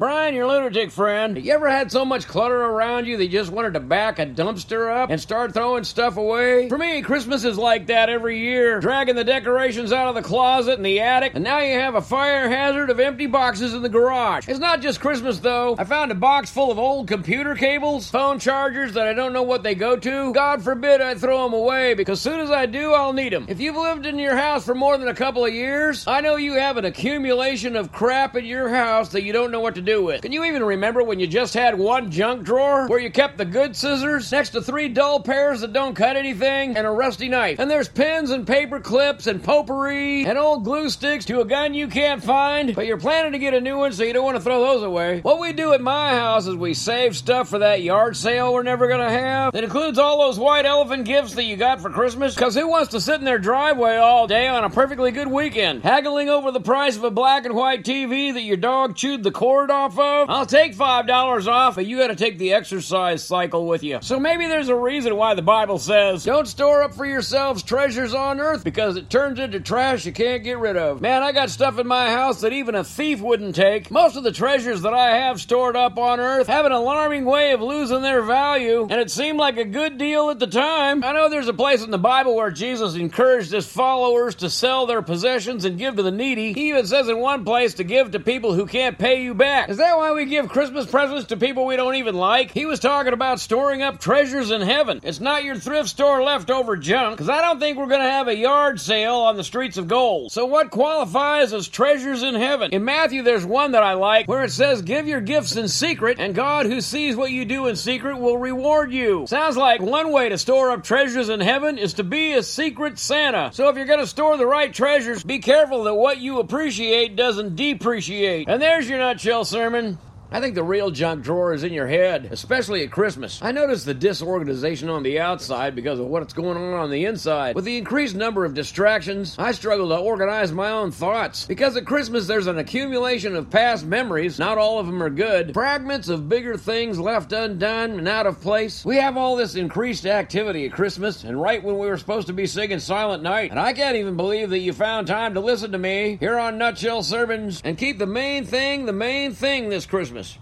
Brian, your lunatic friend, you ever had so much clutter around you that you just wanted to back a dumpster up and start throwing stuff away? For me, Christmas is like that every year. Dragging the decorations out of the closet and the attic, and now you have a fire hazard of empty boxes in the garage. It's not just Christmas though. I found a box full of old computer cables, phone chargers that I don't know what they go to. God forbid I throw them away because soon as I do, I'll need them. If you've lived in your house for more than a couple of years, I know you have an accumulation of crap in your house that you don't know what to do do with. Can you even remember when you just had one junk drawer where you kept the good scissors next to three dull pairs that don't cut anything and a rusty knife? And there's pins and paper clips and potpourri and old glue sticks to a gun you can't find, but you're planning to get a new one so you don't want to throw those away. What we do at my house is we save stuff for that yard sale we're never gonna have. It includes all those white elephant gifts that you got for Christmas. Cause who wants to sit in their driveway all day on a perfectly good weekend, haggling over the price of a black and white TV that your dog chewed the cord off? Off of? I'll take $5 off, but you gotta take the exercise cycle with you. So maybe there's a reason why the Bible says, don't store up for yourselves treasures on earth because it turns into trash you can't get rid of. Man, I got stuff in my house that even a thief wouldn't take. Most of the treasures that I have stored up on earth have an alarming way of losing their value, and it seemed like a good deal at the time. I know there's a place in the Bible where Jesus encouraged his followers to sell their possessions and give to the needy. He even says in one place to give to people who can't pay you back. Is that why we give Christmas presents to people we don't even like? He was talking about storing up treasures in heaven. It's not your thrift store leftover junk, because I don't think we're going to have a yard sale on the streets of gold. So, what qualifies as treasures in heaven? In Matthew, there's one that I like where it says, Give your gifts in secret, and God who sees what you do in secret will reward you. Sounds like one way to store up treasures in heaven is to be a secret Santa. So, if you're going to store the right treasures, be careful that what you appreciate doesn't depreciate. And there's your nutshell sermon. I think the real junk drawer is in your head, especially at Christmas. I notice the disorganization on the outside because of what's going on on the inside. With the increased number of distractions, I struggle to organize my own thoughts. Because at Christmas, there's an accumulation of past memories, not all of them are good, fragments of bigger things left undone and out of place. We have all this increased activity at Christmas, and right when we were supposed to be singing Silent Night. And I can't even believe that you found time to listen to me here on Nutshell Sermons and keep the main thing the main thing this Christmas.